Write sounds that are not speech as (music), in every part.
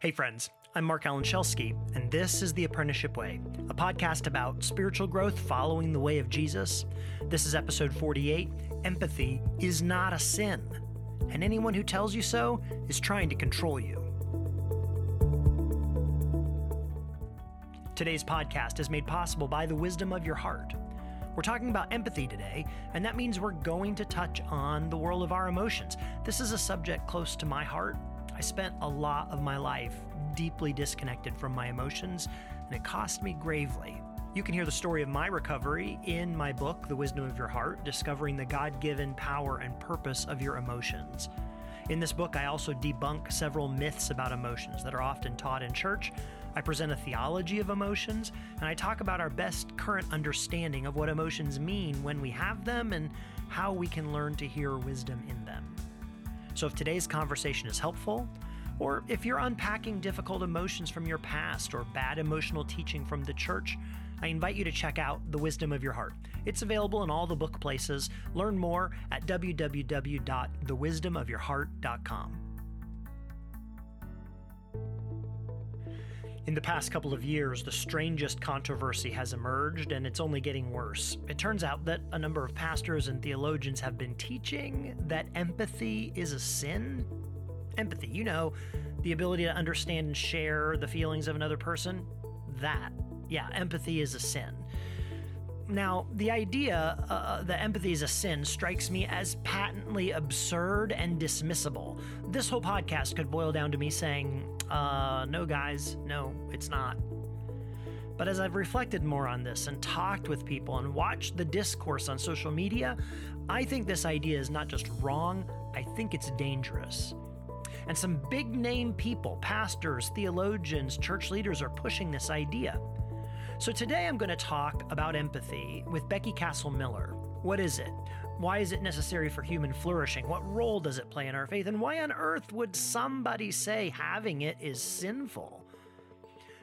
Hey, friends, I'm Marc Alan Schelske, and this is The Apprenticeship Way, a podcast about spiritual growth following the way of Jesus. This is episode 48 Empathy is not a sin, and anyone who tells you so is trying to control you. Today's podcast is made possible by the wisdom of your heart. We're talking about empathy today, and that means we're going to touch on the world of our emotions. This is a subject close to my heart I spent a lot of my life deeply disconnected from my emotions, and it cost me gravely. You can hear the story of my recovery in my book, The Wisdom of Your Heart Discovering the God given Power and Purpose of Your Emotions. In this book, I also debunk several myths about emotions that are often taught in church. I present a theology of emotions, and I talk about our best current understanding of what emotions mean when we have them and how we can learn to hear wisdom in them. So if today's conversation is helpful, or if you're unpacking difficult emotions from your past or bad emotional teaching from the church, I invite you to check out The Wisdom of Your Heart. It's available in all the book places. Learn more at www.thewisdomofyourheart.com. In the past couple of years, the strangest controversy has emerged, and it's only getting worse. It turns out that a number of pastors and theologians have been teaching that empathy is a sin. Empathy, you know, the ability to understand and share the feelings of another person. That, yeah, empathy is a sin. Now, the idea uh, uh, that empathy is a sin strikes me as patently absurd and dismissible. This whole podcast could boil down to me saying, uh, no, guys, no, it's not. But as I've reflected more on this and talked with people and watched the discourse on social media, I think this idea is not just wrong, I think it's dangerous. And some big name people, pastors, theologians, church leaders are pushing this idea. So today I'm going to talk about empathy with Becky Castle Miller. What is it? Why is it necessary for human flourishing? What role does it play in our faith? And why on earth would somebody say having it is sinful?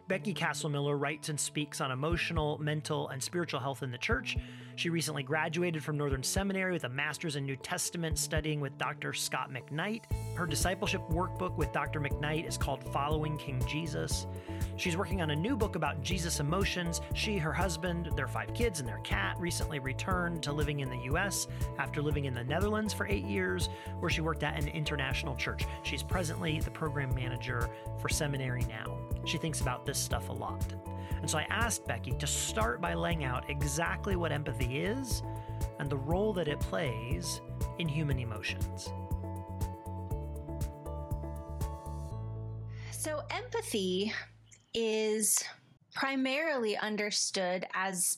Becky Castle Miller writes and speaks on emotional, mental, and spiritual health in the church. She recently graduated from Northern Seminary with a master's in New Testament studying with Dr. Scot McKnight. Her discipleship workbook with Dr. McKnight is called Following King Jesus. She's working on a new book about Jesus emotions. She, her husband, their five kids, and their cat recently returned to living in the U.S. after living in the Netherlands for eight years, where she worked at an international church. She's presently the program manager for Seminary Now. She thinks about this stuff a lot. And so I asked Becky to start by laying out exactly what empathy is and the role that it plays in human emotions. So, empathy is primarily understood as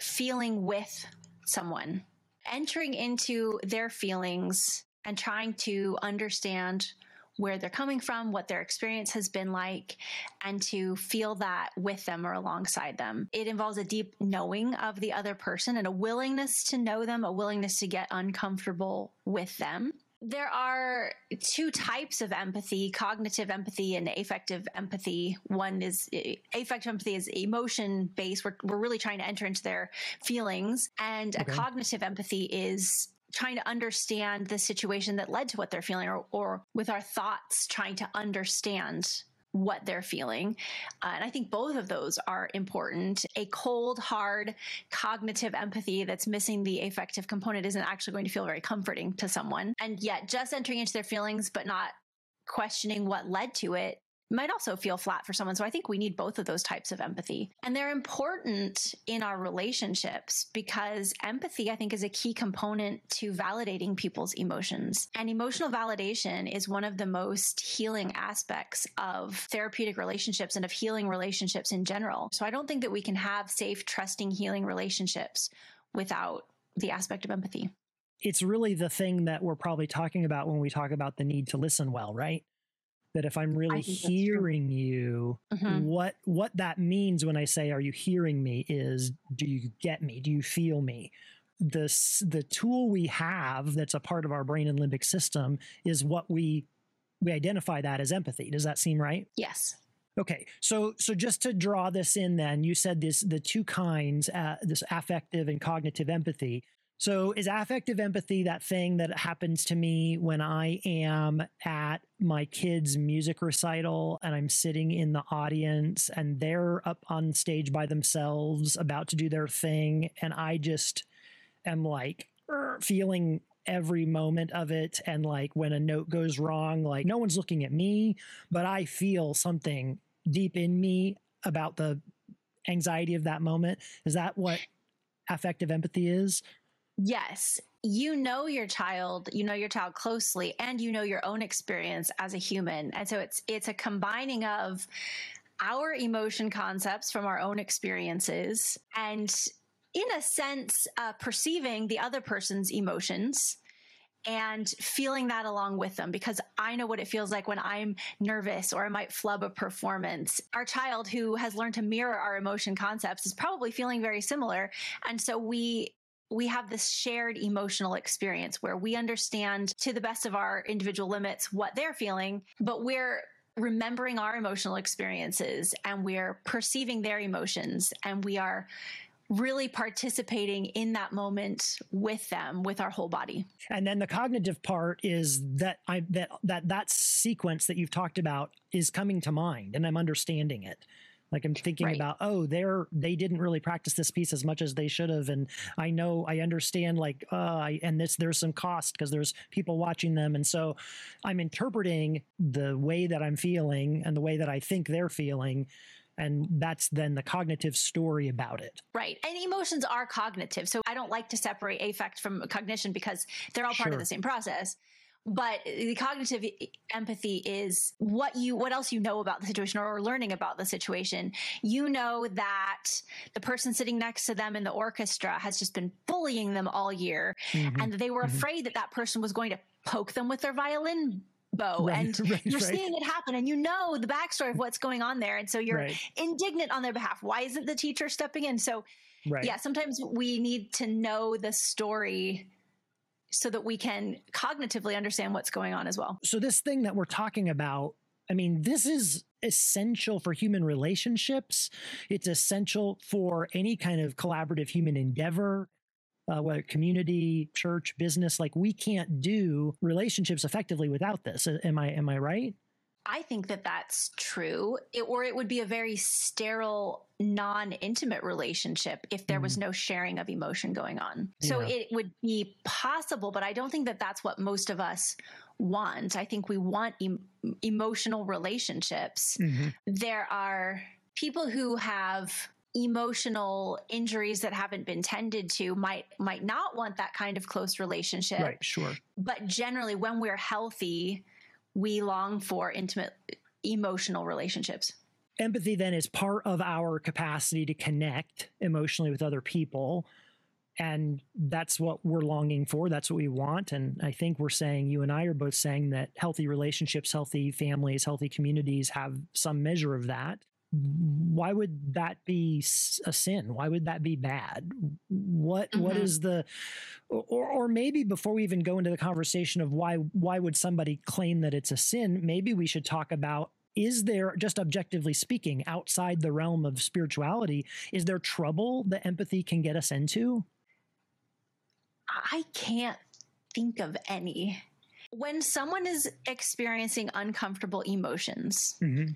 feeling with someone, entering into their feelings and trying to understand where they're coming from, what their experience has been like, and to feel that with them or alongside them. It involves a deep knowing of the other person and a willingness to know them, a willingness to get uncomfortable with them. There are two types of empathy cognitive empathy and affective empathy. One is eh, affective empathy is emotion based. We're, we're really trying to enter into their feelings. And okay. a cognitive empathy is trying to understand the situation that led to what they're feeling or, or with our thoughts trying to understand what they're feeling. Uh, and I think both of those are important. A cold, hard cognitive empathy that's missing the affective component isn't actually going to feel very comforting to someone. And yet, just entering into their feelings, but not questioning what led to it might also feel flat for someone. So I think we need both of those types of empathy. And they're important in our relationships because empathy, I think, is a key component to validating people's emotions. And emotional validation is one of the most healing aspects of therapeutic relationships and of healing relationships in general. So I don't think that we can have safe, trusting, healing relationships without the aspect of empathy. It's really the thing that we're probably talking about when we talk about the need to listen well, right? That if i'm really hearing you mm-hmm. what what that means when i say are you hearing me? is do you get me? Do you feel me? This the tool we have that's a part of our brain and limbic system is what we we identify that as empathy. Does that seem right? Yes. Okay so so just to draw this in then you said this the two kinds uh, this affective and cognitive empathy So, is affective empathy that thing that happens to me when I am at my kids' music recital and I'm sitting in the audience and they're up on stage by themselves about to do their thing? And I just am like feeling every moment of it. And like when a note goes wrong, like no one's looking at me, but I feel something deep in me about the anxiety of that moment. Is that what affective empathy is? Yes. You know your child, you know your child closely and you know your own experience as a human. And so it's it's a combining of our emotion concepts from our own experiences and in a sense uh, perceiving the other person's emotions and feeling that along with them because I know what it feels like when I'm nervous or I might flub a performance. Our child who has learned to mirror our emotion concepts is probably feeling very similar. And so we we have this shared emotional experience where we understand to the best of our individual limits what they're feeling, but we're remembering our emotional experiences and we're perceiving their emotions and we are really participating in that moment with them with our whole body. And then the cognitive part is that i that that that sequence that you've talked about is coming to mind and i'm understanding it like I'm thinking right. about, oh, they're they didn't really practice this piece as much as they should have, and I know I understand like, uh, I, and this there's some cost because there's people watching them, and so I'm interpreting the way that I'm feeling and the way that I think they're feeling. And that's then the cognitive story about it. Right. And emotions are cognitive. So I don't like to separate affect from cognition because they're all part sure. of the same process but the cognitive empathy is what you what else you know about the situation or learning about the situation you know that the person sitting next to them in the orchestra has just been bullying them all year mm-hmm. and they were mm-hmm. afraid that that person was going to poke them with their violin bow right, and (laughs) right, you're right. seeing it happen and you know the backstory of what's going on there and so you're indignant on their behalf why isn't the teacher stepping in so yeah sometimes we need to know the story so that we can cognitively understand what's going on as well. So, this thing that we're talking about, I mean, this is essential for human relationships. It's essential for any kind of collaborative human endeavor. Uh, whether community, church, business, like we can't do relationships effectively without this. Am I am I right? I think that that's true. It, or it would be a very sterile, non intimate relationship if there mm. was no sharing of emotion going on. Yeah. So it would be possible, but I don't think that that's what most of us want. I think we want em- emotional relationships. Mm-hmm. There are people who have emotional injuries that haven't been tended to might might not want that kind of close relationship. Right, sure. But generally when we're healthy, we long for intimate emotional relationships. Empathy then is part of our capacity to connect emotionally with other people. And that's what we're longing for. That's what we want. And I think we're saying, you and I are both saying that healthy relationships, healthy families, healthy communities have some measure of that why would that be a sin? Why would that be bad? What, mm-hmm. what is the or or maybe before we even go into the conversation of why why would somebody claim that it's a sin maybe we should talk about is there just objectively speaking outside the realm of spirituality is there trouble that empathy can get us into? I can't think of any. When someone is experiencing uncomfortable emotions mm-hmm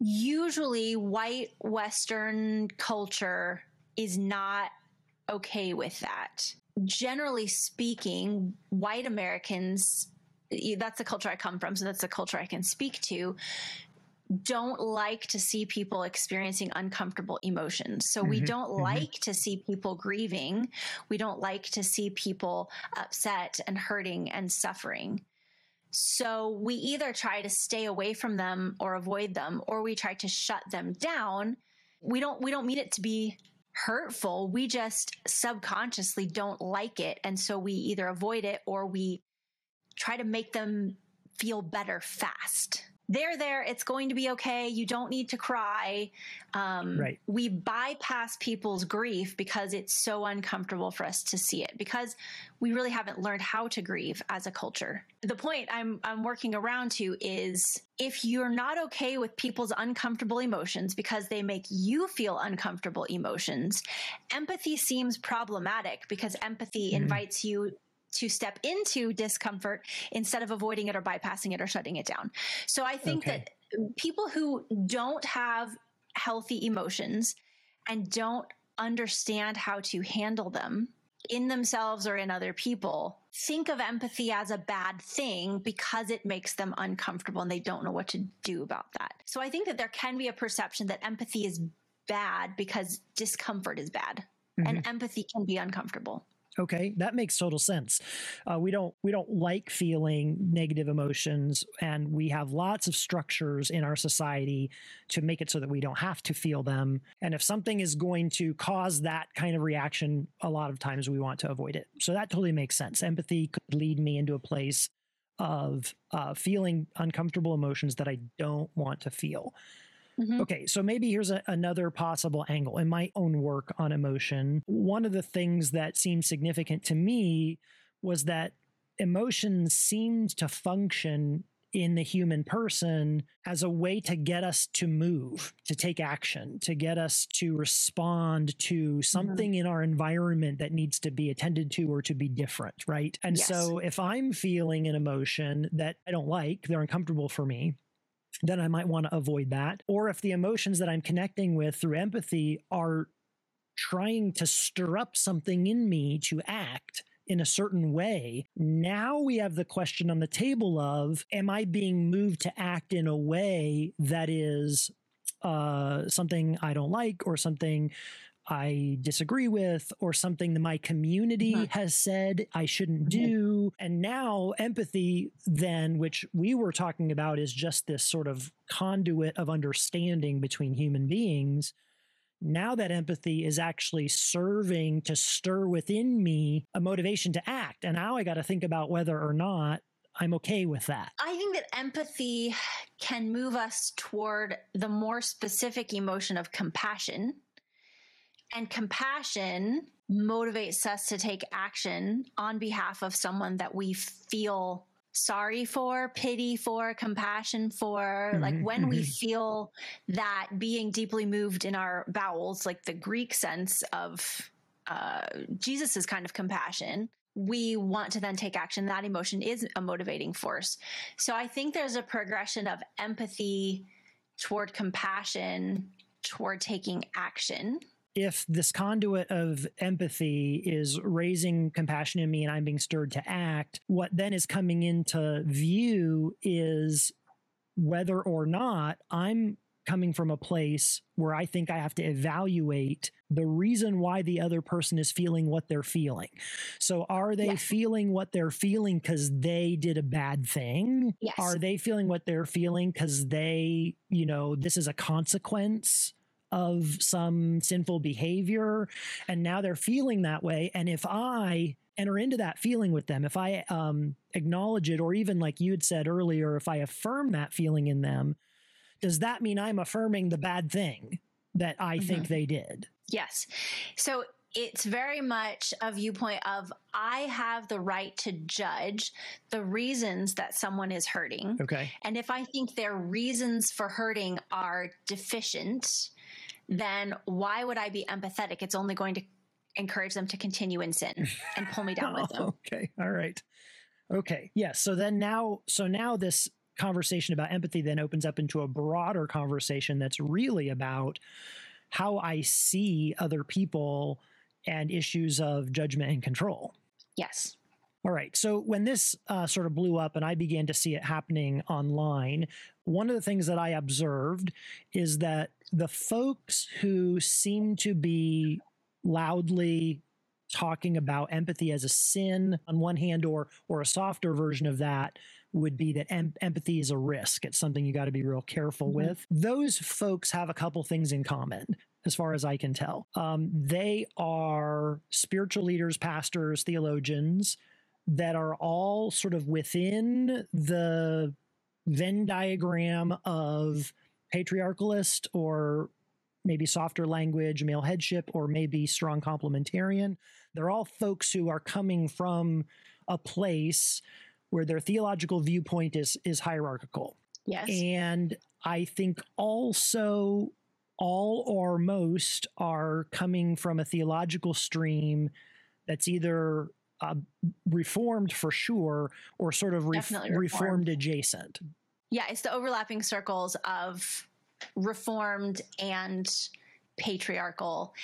usually white Western culture is not okay with that. Generally speaking, white Americans, that's the culture I come from, so that's the culture I can speak to, don't like to see people experiencing uncomfortable emotions. So mm-hmm, we don't mm-hmm. like to see people grieving. We don't like to see people upset and hurting and suffering. So we either try to stay away from them or avoid them, or we try to shut them down. We don't, we don't mean it to be hurtful. We just subconsciously don't like it. And so we either avoid it or we try to make them feel better fast. They're there. It's going to be okay. You don't need to cry. Um, right. We bypass people's grief because it's so uncomfortable for us to see it because we really haven't learned how to grieve as a culture. The point I'm, I'm working around to is if you're not okay with people's uncomfortable emotions because they make you feel uncomfortable emotions, empathy seems problematic because empathy mm-hmm. invites you to step into discomfort instead of avoiding it or bypassing it or shutting it down. So I think okay. that people who don't have healthy emotions and don't understand how to handle them in themselves or in other people think of empathy as a bad thing because it makes them uncomfortable and they don't know what to do about that. So I think that there can be a perception that empathy is bad because discomfort is bad mm-hmm. and empathy can be uncomfortable. Okay, that makes total sense. Uh, we don't we don't like feeling negative emotions, and we have lots of structures in our society to make it so that we don't have to feel them. And if something is going to cause that kind of reaction, a lot of times we want to avoid it. So that totally makes sense. Empathy could lead me into a place of uh, feeling uncomfortable emotions that I don't want to feel. Mm-hmm. Okay, so maybe here's a, another possible angle. In my own work on emotion, one of the things that seemed significant to me was that emotion seemed to function in the human person as a way to get us to move, to take action, to get us to respond to mm-hmm. something mm-hmm. in our environment that needs to be attended to or to be different, right? And yes. so if I'm feeling an emotion that I don't like, they're uncomfortable for me, then I might want to avoid that. Or if the emotions that I'm connecting with through empathy are trying to stir up something in me to act in a certain way, now we have the question on the table of Am I being moved to act in a way that is uh, something I don't like or something I disagree with or something that my community mm-hmm. has said I shouldn't mm-hmm. do. And now empathy, then, which we were talking about, is just this sort of conduit of understanding between human beings. Now that empathy is actually serving to stir within me a motivation to act. And now I got to think about whether or not I'm okay with that. I think that empathy can move us toward the more specific emotion of compassion and compassion motivates us to take action on behalf of someone that we feel sorry for, pity for, compassion for. Mm-hmm, like when mm-hmm. we feel that being deeply moved in our bowels, like the Greek sense of uh, Jesus's kind of compassion, we want to then take action. That emotion is a motivating force. So I think there's a progression of empathy toward compassion, toward taking action if this conduit of empathy is raising compassion in me and I'm being stirred to act, what then is coming into view is whether or not I'm coming from a place where I think I have to evaluate the reason why the other person is feeling what they're feeling. So, are they yes. feeling what they're feeling because they did a bad thing? Yes. Are they feeling what they're feeling because they, you know, this is a consequence? Of some sinful behavior and now they're feeling that way and if i enter into that feeling with them if i um, acknowledge it or even like you had said earlier if i affirm that feeling in them does that mean i'm affirming the bad thing that i mm-hmm. think they did yes so it's very much a viewpoint of I have the right to judge the reasons that someone is hurting. Okay. And if I think their reasons for hurting are deficient, then why would I be empathetic? It's only going to encourage them to continue in sin and pull me down with (laughs) them. Okay. All right. Okay. Yes. So then now, so now this conversation about empathy then opens up into a broader conversation that's really about how I see other people and issues of judgment and control. Yes. All right. So when this uh, sort of blew up and I began to see it happening online, one of the things that I observed is that the folks who seem to be loudly talking about empathy as a sin on one hand or or a softer version of that would be that em- empathy is a risk it's something you got to be real careful mm-hmm. with those folks have a couple things in common as far as i can tell um, they are spiritual leaders pastors theologians that are all sort of within the Venn diagram of patriarchalist or maybe softer language, male headship, or maybe strong complementarian. They're all folks who are coming from a place where their theological viewpoint is is hierarchical. Yes. And I think also all or most are coming from a theological stream that's either uh, reformed for sure or sort of ref- reformed reformed. adjacent. Yeah, it's the overlapping circles of reformed and patriarchal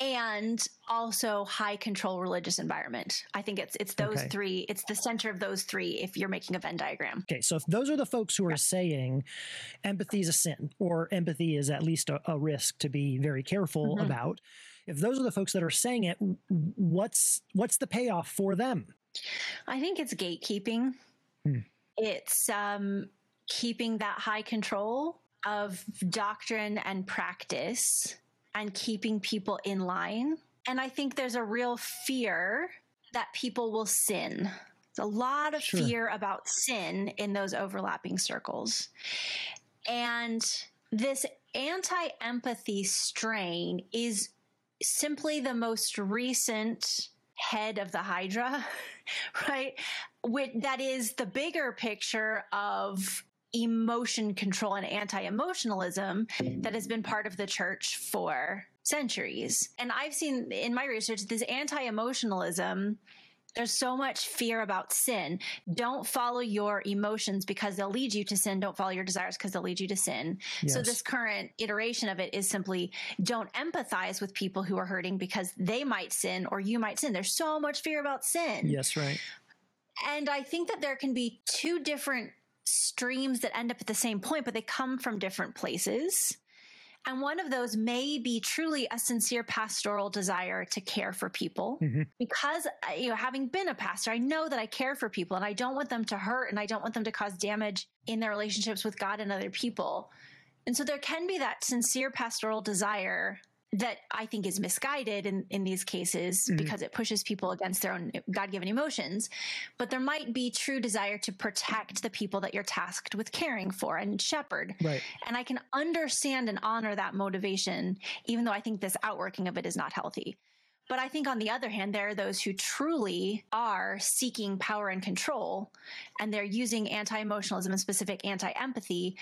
and also high control religious environment. I think it's it's those Okay. three, it's the center of those three if you're making a Venn diagram. Okay, so if those are the folks who are saying empathy is a sin or empathy is at least a, a risk to be very careful Mhm. about, if those are the folks that are saying it, what's what's the payoff for them? I think it's gatekeeping. Hmm. It's um, keeping that high control of doctrine and practice and keeping people in line. And I think there's a real fear that people will sin. There's a lot of Sure. fear about sin in those overlapping circles. And this anti empathy strain is simply the most recent head of the Hydra, (laughs) right? With, that is the bigger picture of emotion control and anti emotionalism that has been part of the church for centuries. And I've seen in my research this anti emotionalism. There's so much fear about sin. Don't follow your emotions because they'll lead you to sin. Don't follow your desires because they'll lead you to sin. So this current iteration of it is simply don't empathize with people who are hurting because they might sin or you might sin. There's so much fear about sin. Yes, right. And I think that there can be two different streams that end up at the same point, but they come from different places. And one of those may be truly a sincere pastoral desire to care for people. Mhm. Because, uh, you know, having been a pastor, I know that I care for people and I don't want them to hurt and I don't want them to cause damage in their relationships with God and other people. And so there can be that sincere pastoral desire that I think is misguided in, in these cases Mhm. because it pushes people against their own God given emotions. But there might be true desire to protect the people that you're tasked with caring for and shepherd. Right. And I can understand and honor that motivation, even though I think this outworking of it is not healthy. But I think on the other hand, there are those who truly are seeking power and control, and they're using anti emotionalism and specific anti empathy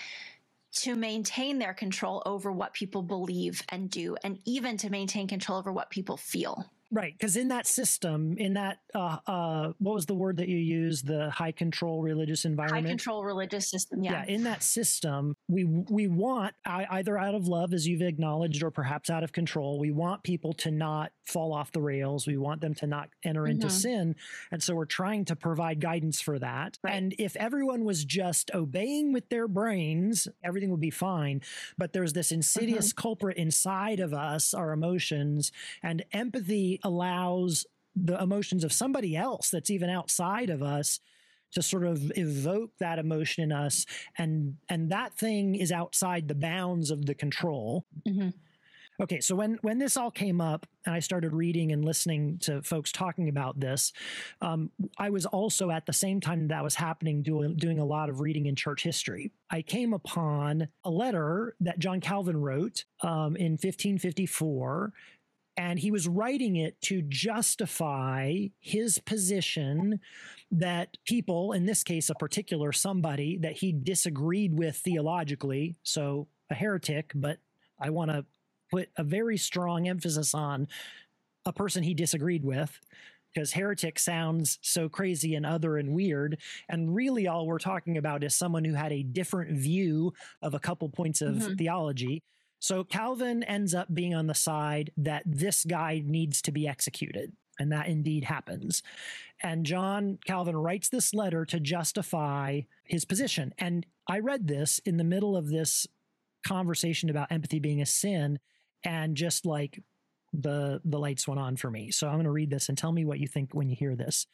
to maintain their control over what people believe and do, and even to maintain control over what people feel. Right, because in that system, in that uh, uh, what was the word that you used? The high control religious environment. High control religious system. Yeah. yeah in that system, we we want either out of love, as you've acknowledged, or perhaps out of control. We want people to not fall off the rails. We want them to not enter into Mhm. sin, and so we're trying to provide guidance for that. Right. And if everyone was just obeying with their brains, everything would be fine. But there's this insidious culprit inside of us, our emotions, and empathy allows the emotions of somebody else that's even outside of us to sort of evoke that emotion in us and and that thing is outside the bounds of the control Mhm. Okay so when when this all came up and i started reading and listening to folks talking about this um, i was also at the same time that was happening doing doing a lot of reading in church history. I came upon a letter that john calvin wrote um, in 1554 and he was writing it to justify his position that people, in this case, a particular somebody that he disagreed with theologically, so a heretic, but I want to put a very strong emphasis on a person he disagreed with. Because heretic sounds so crazy and other and weird. And really, all we're talking about is someone who had a different view of a couple points of Mhm. theology. So Calvin ends up being on the side that this guy needs to be executed. And that indeed happens. And John Calvin writes this letter to justify his position. And I read this in the middle of this conversation about empathy being a sin and just like the the lights went on for me. So I'm going to read this and tell me what you think when you hear this.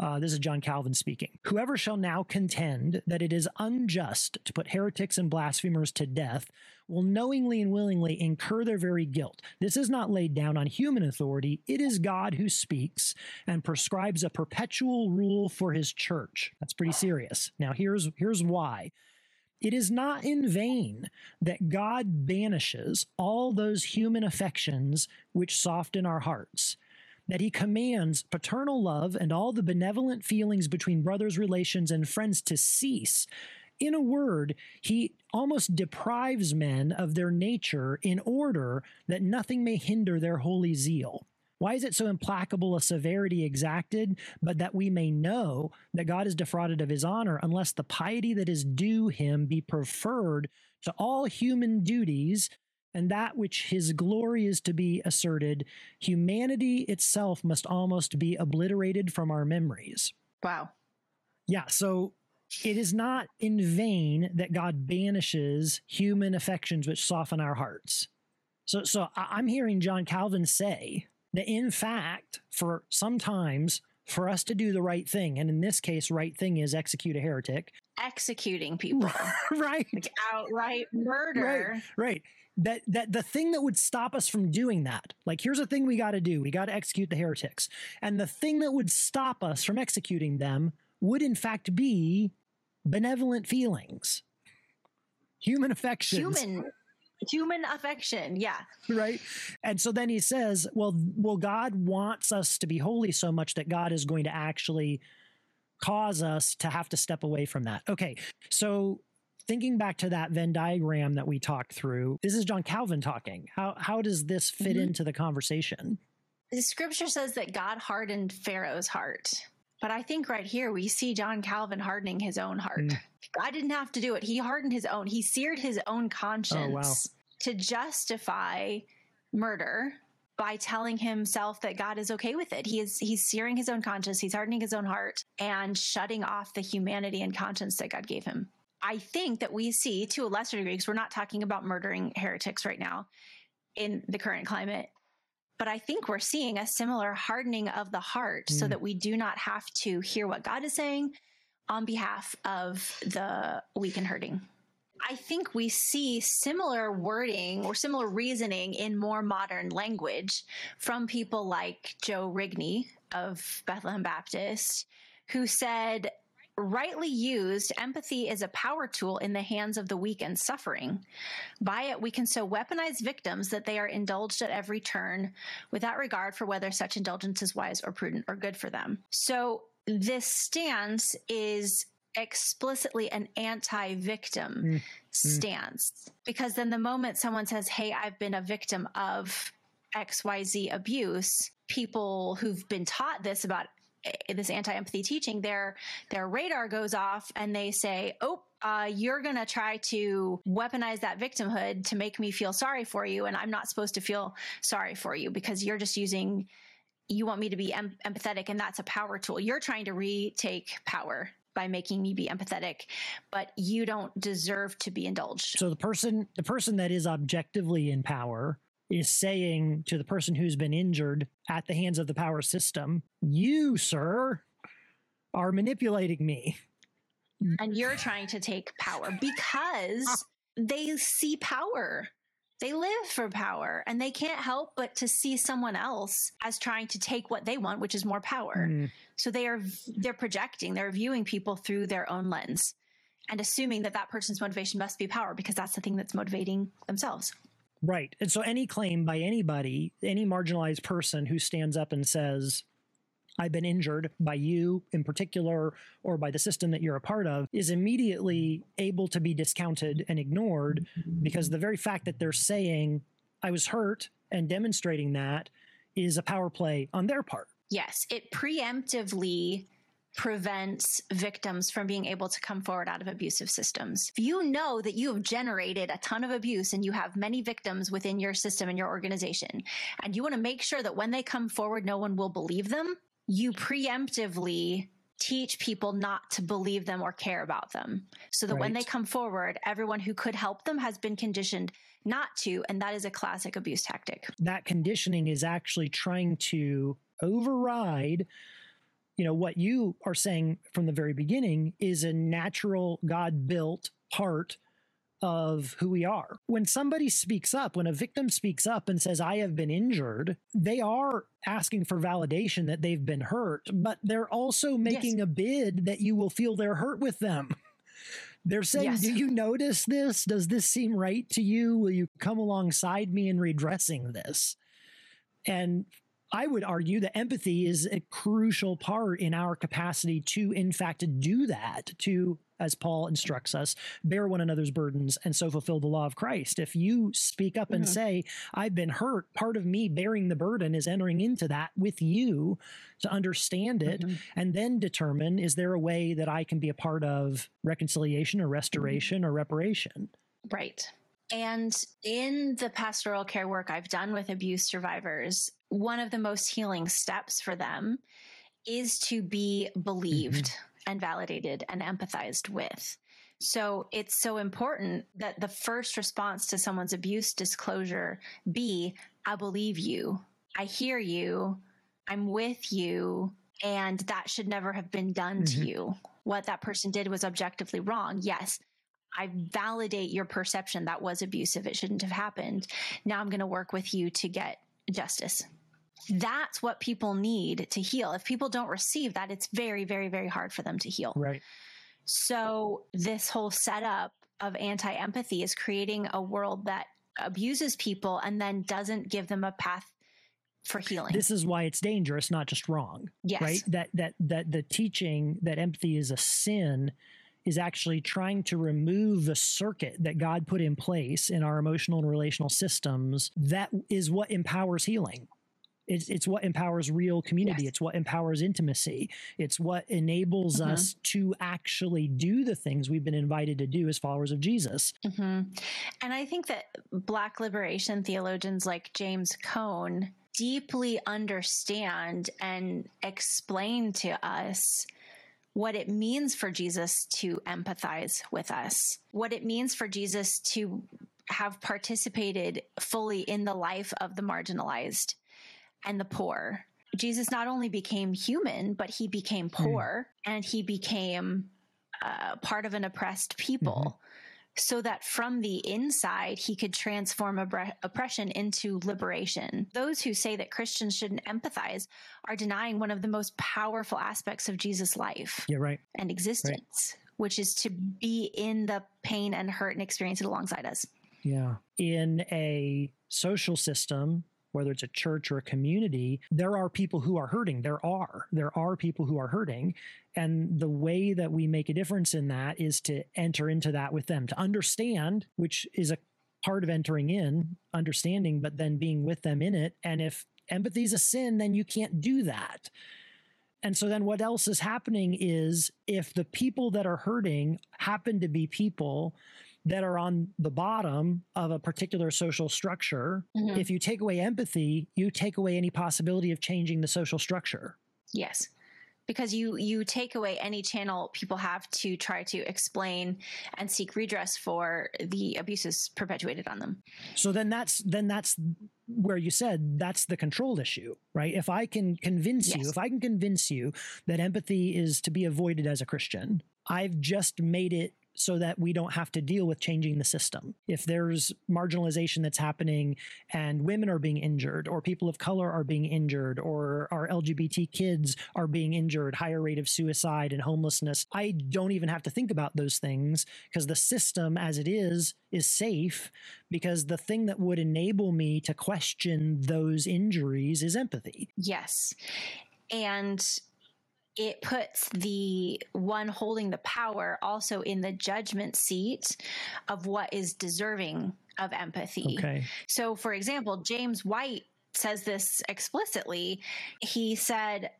Uh, this is John Calvin speaking. Whoever shall now contend that it is unjust to put heretics and blasphemers to death will knowingly and willingly incur their very guilt. This is not laid down on human authority. It is God who speaks and prescribes a perpetual rule for his church. That's pretty serious. Now here's here's why. It is not in vain that God banishes all those human affections which soften our hearts, that he commands paternal love and all the benevolent feelings between brothers, relations, and friends to cease. In a word, he almost deprives men of their nature in order that nothing may hinder their holy zeal. Why is it so implacable a severity exacted, but that we may know that God is defrauded of his honor, unless the piety that is due him be preferred to all human duties, and that which his glory is to be asserted, humanity itself must almost be obliterated from our memories. Wow. Yeah, so it is not in vain that God banishes human affections which soften our hearts. So, so I'm hearing John Calvin say that in fact, for sometimes for us to do the right thing, and in this case, right thing is execute a heretic, executing people, (laughs) right? Like outright murder, right? Right. That that the thing that would stop us from doing that, like here's a thing we got to do: we got to execute the heretics, and the thing that would stop us from executing them would, in fact, be benevolent feelings, human affections, human human affection. Yeah. Right? And so then he says well well god wants us to be holy so much that god is going to actually cause us to have to step away from that. Okay. So thinking back to that venn diagram that we talked through this is john calvin talking. How how does this fit mm-hmm. into the conversation? The scripture says that god hardened pharaoh's heart. But I think right here we see John Calvin hardening his own heart. Mm. God didn't have to do it. He hardened his own. He seared his own conscience oh, wow. to justify murder by telling himself that God is okay with it. He is he's searing his own conscience, he's hardening his own heart and shutting off the humanity and conscience that God gave him. I think that we see to a lesser degree because we're not talking about murdering heretics right now in the current climate but I think we're seeing a similar hardening of the heart mm. so that we do not have to hear what God is saying on behalf of the weak and hurting. I think we see similar wording or similar reasoning in more modern language from people like Joe Rigney of Bethlehem Baptist, who said Rightly used, empathy is a power tool in the hands of the weak and suffering. By it, we can so weaponize victims that they are indulged at every turn without regard for whether such indulgence is wise or prudent or good for them. So, this stance is explicitly an anti victim mm. stance because then the moment someone says, Hey, I've been a victim of XYZ abuse, people who've been taught this about Eh, this anti-empathy teaching, their their radar goes off and they say, "Oh, uh, you're going to try to weaponize that victimhood to make me feel sorry for you, and I'm not supposed to feel sorry for you because you're just using." You want me to be em- empathetic, and that's a power tool. You're trying to retake power by making me be empathetic but you don't deserve to be indulged so the person the person that is objectively in power is saying to the person who's been injured at the hands of the power system, You, sir, are manipulating me. And you're trying to take power because they see power. They live for power and they can't help but to see someone else as trying to take what they want, which is more power. Mm. So they are they're projecting, they're viewing people through their own lens and assuming that that person's motivation must be power because that's the thing that's motivating themselves. Right. And so any claim by anybody, any marginalized person who stands up and says, I've been injured by you in particular or by the system that you're a part of is immediately able to be discounted and ignored because the very fact that they're saying, I was hurt and demonstrating that is a power play on their part. Yes, it preemptively prevents victims from being able to come forward out of abusive systems. If you know that you have generated a ton of abuse and you have many victims within your system and your organization, and you want to make sure that when they come forward, no one will believe them, you preemptively teach people not to believe them or care about them so that right. when they come forward, everyone who could help them has been conditioned not to. And that is a classic abuse tactic. That conditioning is actually trying to override you know what you are saying from the very beginning is a natural god built part of who we are. When somebody speaks up, when a victim speaks up and says, I have been injured, they are asking for validation that they've been hurt, but they're also making yes. a bid that you will feel they're hurt with them. (laughs) They're saying, Yes. Do you notice this? Does this seem right to you? Will you come alongside me in redressing this? And I would argue that empathy is a crucial part in our capacity to, in fact, do that, to, as Paul instructs us, bear one another's burdens and so fulfill the law of Christ. If you speak up and say, I've been hurt, part of me bearing the burden is entering into that with you to understand it Mhm. and then determine is there a way that I can be a part of reconciliation or restoration or reparation? Right. And in the pastoral care work I've done with abuse survivors, one of the most healing steps for them is to be believed and validated and empathized with. So it's so important that the first response to someone's abuse disclosure be, I believe you, I hear you, I'm with you, and that should never have been done to Mhm. you. What that person did was objectively wrong. Yes, I validate your perception that was abusive. It shouldn't have happened. Now I'm going to work with you to get justice. That's what people need to heal. If people don't receive that, it's very, very, very hard for them to heal. Right. So, this whole setup of anti empathy is creating a world that abuses people and then doesn't give them a path for healing. This is why it's dangerous, not just wrong. yes. Right? That that that the teaching that empathy is a sin is actually trying to remove the circuit that God put in place in our emotional and relational systems. That is what empowers healing. It's, it's what empowers real community. Yes. It's what empowers intimacy. It's what enables Mhm. us to actually do the things we've been invited to do as followers of Jesus. hmm And I think that Black liberation theologians like James Cone deeply understand and explain to us what it means for Jesus to empathize with us, what it means for Jesus to have participated fully in the life of the marginalized and the poor. Jesus not only became human, but he became poor and he became uh, part of an oppressed people so that from the inside he could transform oppre- oppression into liberation. Those who say that Christians shouldn't empathize are denying one of the most powerful aspects of Jesus' life Yeah, right. and existence, which is to be in the pain and hurt and experience it alongside us. Yeah. In a social system, whether it's a church or a community, there are people who are hurting. There are. There are people who are hurting. And the way that we make a difference in that is to enter into that with them, to understand, which is a part of entering in, understanding, but then being with them in it. And if empathy is a sin, then you can't do that. And so then what else is happening is if the people that are hurting happen to be people that are on the bottom of a particular social structure, Mhm. if you take away empathy, you take away any possibility of changing the social structure. Yes. Because you you take away any channel people have to try to explain and seek redress for the abuses perpetuated on them. So then that's then that's where you said that's the control issue, right? If I can convince you, if I can convince you that empathy is to be avoided as a Christian, I've just made it so that we don't have to deal with changing the system. If there's marginalization that's happening and women are being injured or people of color are being injured or our LGBT kids are being injured, higher rate of suicide and homelessness, I don't even have to think about those things because the system as it is is safe because the thing that would enable me to question those injuries is empathy. Yes. And it puts the one holding the power also in the judgment seat of what is deserving of empathy. Okay. So, for example, James White says this explicitly. He said,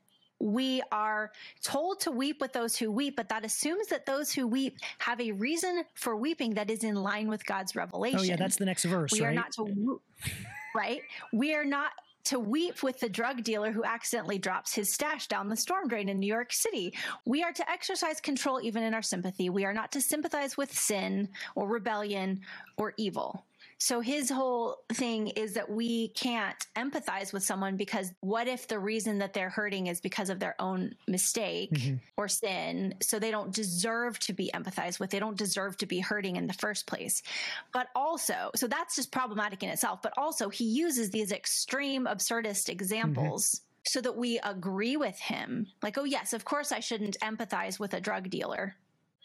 we are told to weep with those who weep, but that assumes that those who weep have a reason for weeping that is in line with God's revelation. Oh yeah, that's the next verse, we right? are not to right. We are not to weep with the drug dealer who accidentally drops his stash down the storm drain in New York City. We are to exercise control even in our sympathy. We are not to sympathize with sin or rebellion or evil. So his whole thing is that we can't empathize with someone because what if the reason that they're hurting is because of their own mistake Mhm. or sin? So they don't deserve to be empathized with. They don't deserve to be hurting in the first place. But also, so that's just problematic in itself. But also, he uses these extreme absurdist examples. So that we agree with him, like, oh, yes, of course I shouldn't empathize with a drug dealer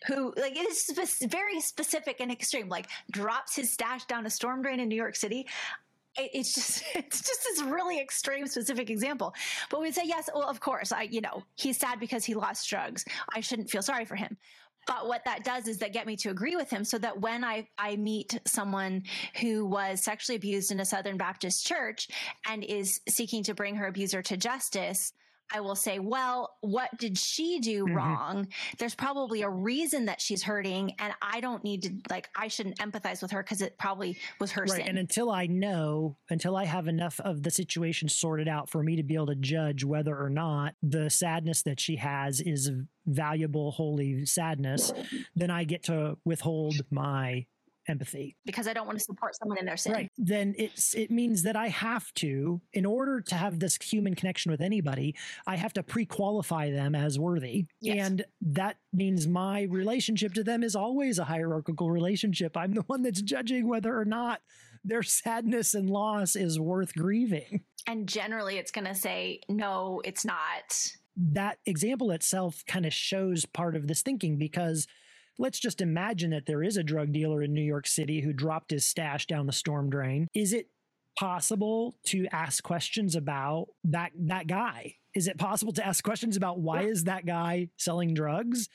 who like it is very specific and extreme like drops his stash down a storm drain in new york city. It, it's just (laughs) it's just this really extreme specific example. But we say yes well of course i you know he's sad because he lost drugs. I shouldn't feel sorry for him. But what that does is that get me to agree with him so that when I, I meet someone who was sexually abused in a Southern Baptist church and is seeking to bring her abuser to justice, I will say, well, what did she do Mhm. wrong? There's probably a reason that she's hurting, and I don't need to like I shouldn't empathize with her because it probably was her Right. sin. And until I know, until I have enough of the situation sorted out for me to be able to judge whether or not the sadness that she has is valuable, holy sadness, then I get to withhold my empathy. because I don't want to support someone in their sin. Right. Then it's it means that I have to, in order to have this human connection with anybody, I have to pre-qualify them as worthy. Yes. And that means my relationship to them is always a hierarchical relationship. I'm the one that's judging whether or not their sadness and loss is worth grieving. And generally, it's going to say, no, it's not. That example itself kind of shows part of this thinking because let's just imagine that there is a drug dealer in New York City who dropped his stash down the storm drain. Is it possible to ask questions about that that guy? Is it possible to ask questions about why is that guy selling drugs?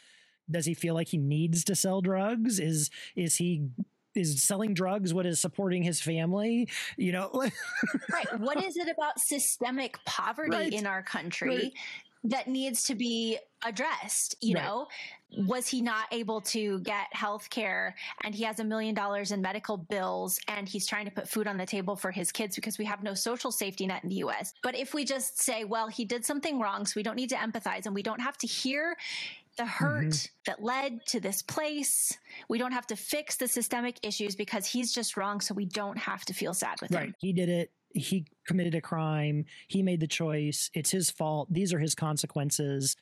Does he feel like he needs to sell drugs? Is is he is selling drugs what is supporting his family? You know, (laughs) Right. what is it about systemic poverty Right. in our country Right. that needs to be addressed? You Right. know, was he not able to get health care and he has a million dollars in medical bills and he's trying to put food on the table for his kids because we have no social safety net in the US? But if we just say, well, he did something wrong, so we don't need to empathize and we don't have to hear the hurt Mhm. that led to this place. We don't have to fix the systemic issues because he's just wrong, so we don't have to feel sad with him. He did it. He committed a crime. He made the choice. It's his fault. These are his consequences.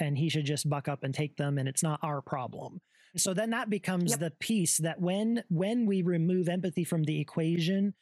And he should just buck up and take them. And it's not our problem. So then that becomes Yep. the piece that when when we remove empathy from the equation,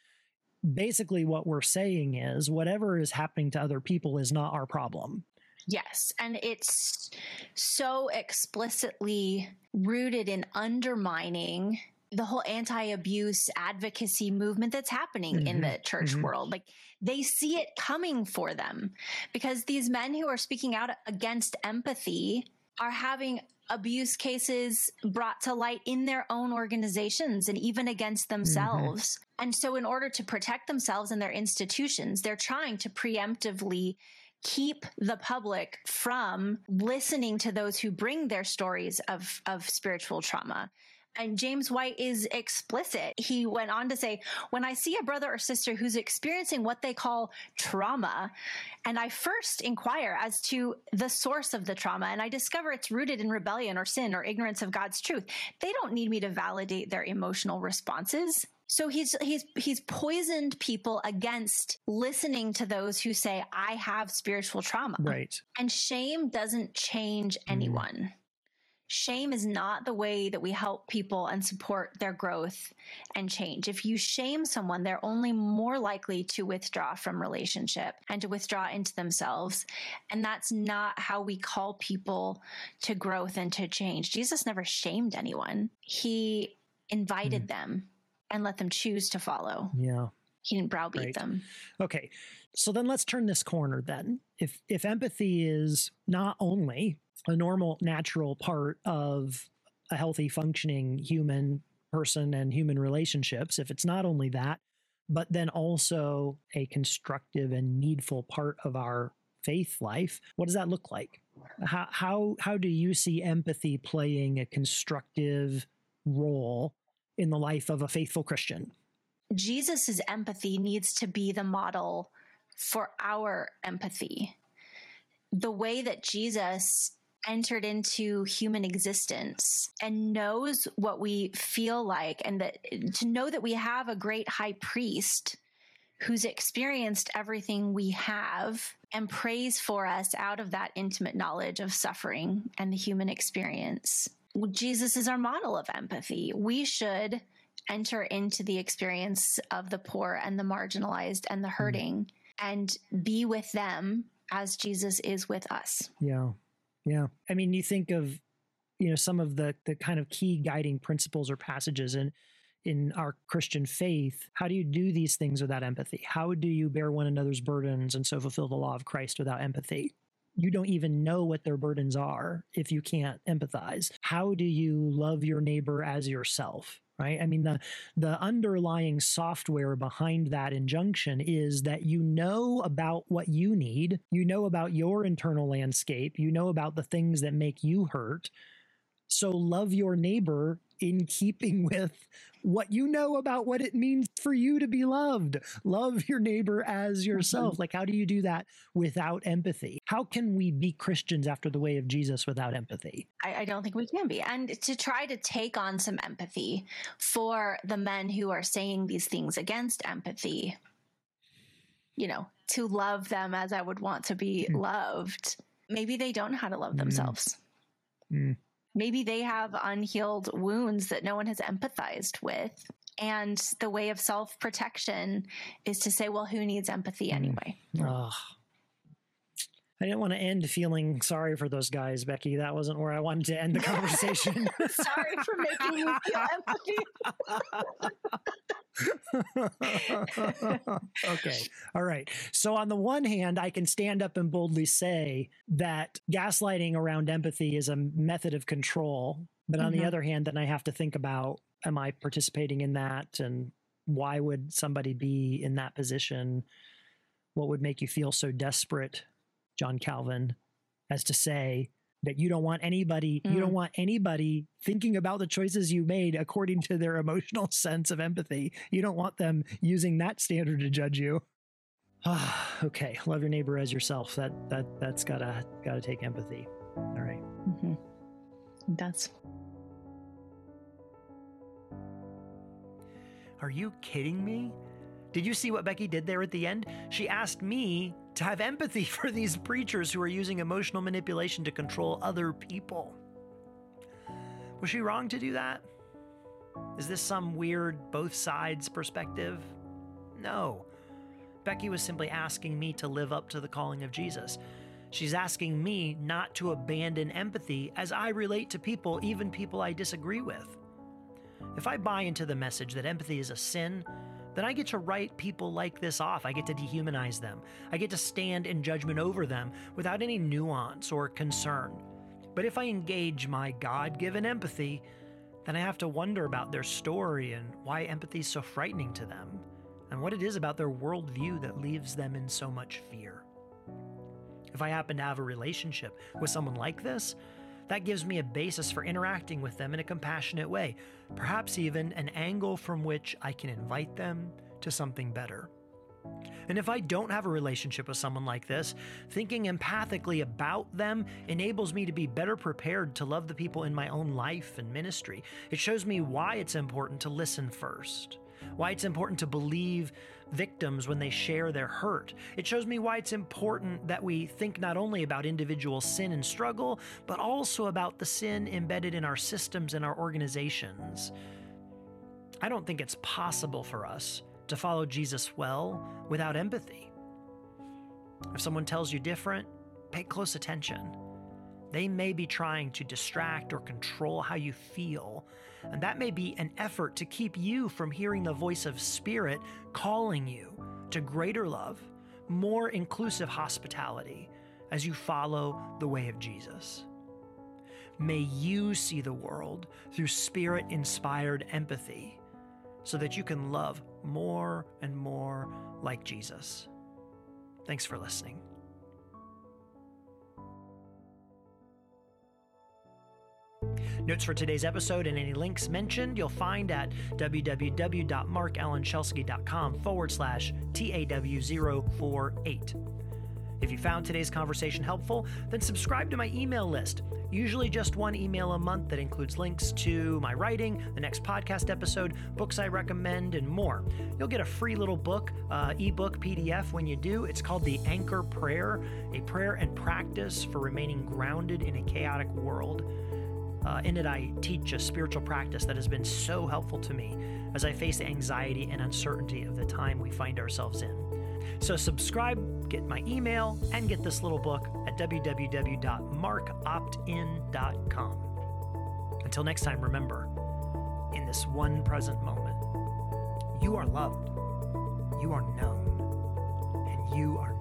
basically what we're saying is whatever is happening to other people is not our problem. Yes. And it's so explicitly rooted in undermining the whole anti abuse advocacy movement that's happening in Mhm, the church mhm. world. Like they see it coming for them because these men who are speaking out against empathy are having abuse cases brought to light in their own organizations and even against themselves. And so, in order to protect themselves and their institutions, they're trying to preemptively keep the public from listening to those who bring their stories of, of spiritual trauma. And James White is explicit. He went on to say, When I see a brother or sister who's experiencing what they call trauma, and I first inquire as to the source of the trauma, and I discover it's rooted in rebellion or sin or ignorance of God's truth, they don't need me to validate their emotional responses. So he's he's he's poisoned people against listening to those who say I have spiritual trauma. Right. And shame doesn't change mm. anyone. Shame is not the way that we help people and support their growth and change. If you shame someone, they're only more likely to withdraw from relationship and to withdraw into themselves. And that's not how we call people to growth and to change. Jesus never shamed anyone. He invited mm. them and let them choose to follow. Yeah. He didn't browbeat Right. them. Okay. So then let's turn this corner then. If if empathy is not only a normal natural part of a healthy functioning human person and human relationships, if it's not only that, but then also a constructive and needful part of our faith life, what does that look like? How how how do you see empathy playing a constructive role in the life of a faithful Christian? Jesus's empathy needs to be the model for our empathy. The way that Jesus entered into human existence and knows what we feel like and that to know that we have a great high priest who's experienced everything we have and prays for us out of that intimate knowledge of suffering and the human experience. Jesus is our model of empathy. We should enter into the experience of the poor and the marginalized and the mm-hmm. hurting and be with them as Jesus is with us. Yeah. Yeah. I mean, you think of you know some of the the kind of key guiding principles or passages in in our Christian faith, how do you do these things without empathy? How do you bear one another's burdens and so fulfill the law of Christ without empathy? You don't even know what their burdens are if you can't empathize. How do you love your neighbor as yourself? Right? I mean, the the underlying software behind that injunction is that you know about what you need, you know about your internal landscape, you know about the things that make you hurt. So love your neighbor in keeping with what you know about what it means for you to be loved. Love your neighbor as yourself. Mm-hmm. Like, how do you do that without empathy? How can we be Christians after the way of Jesus without empathy? I, I don't think we can be. And to try to take on some empathy for the men who are saying these things against empathy, you know, to love them as I would want to be mm. loved, maybe they don't know how to love mm. themselves. Mm maybe they have unhealed wounds that no one has empathized with. And the way of self protection is to say, well, who needs empathy mm. anyway? Oh. I didn't want to end feeling sorry for those guys, Becky. That wasn't where I wanted to end the conversation. (laughs) sorry for making you feel empathy. (laughs) okay. All right. So, on the one hand, I can stand up and boldly say that gaslighting around empathy is a method of control. But on mm-hmm. the other hand, then I have to think about am I participating in that? And why would somebody be in that position? What would make you feel so desperate, John Calvin, as to say, that you don't want anybody mm. you don't want anybody thinking about the choices you made according to their emotional (laughs) sense of empathy. You don't want them using that standard to judge you. (sighs) Okay love your neighbor as yourself. That that that's gotta gotta take empathy. All right. Mm-hmm. that's are you kidding me? Did you see what becky did there at the end? She asked me to have empathy (laughs) for these preachers who are using emotional manipulation to control other people. Was she wrong to do that? Is this some weird both sides perspective? No. Becky was simply asking me to live up to the calling of Jesus. She's asking me not to abandon empathy as I relate to people, even people I disagree with. If I buy into the message that empathy is a sin, then I get to write people like this off. I get to dehumanize them. I get to stand in judgment over them without any nuance or concern. But if I engage my God given empathy, then I have to wonder about their story and why empathy is so frightening to them, and what it is about their worldview that leaves them in so much fear. If I happen to have a relationship with someone like this, that gives me a basis for interacting with them in a compassionate way, perhaps even an angle from which I can invite them to something better. And if I don't have a relationship with someone like this, thinking empathically about them enables me to be better prepared to love the people in my own life and ministry. It shows me why it's important to listen first, why it's important to believe victims when they share their hurt. It shows me why it's important that we think not only about individual sin and struggle, but also about the sin embedded in our systems and our organizations. I don't think it's possible for us to follow Jesus well without empathy. If someone tells you different, pay close attention. They may be trying to distract or control how you feel, and that may be an effort to keep you from hearing the voice of Spirit calling you to greater love, more inclusive hospitality as you follow the way of Jesus. May you see the world through Spirit inspired empathy so that you can love more and more like Jesus. Thanks for listening. Notes for today's episode and any links mentioned you'll find at www.marcalanschelske.com forward slash TAW048. If you found today's conversation helpful, then subscribe to my email list. Usually just one email a month that includes links to my writing, the next podcast episode, books I recommend, and more. You'll get a free little book, uh, ebook, PDF when you do. It's called The Anchor Prayer, a prayer and practice for remaining grounded in a chaotic world. Uh, in it, I teach a spiritual practice that has been so helpful to me as I face the anxiety and uncertainty of the time we find ourselves in. So, subscribe, get my email, and get this little book at www.markoptin.com. Until next time, remember in this one present moment, you are loved, you are known, and you are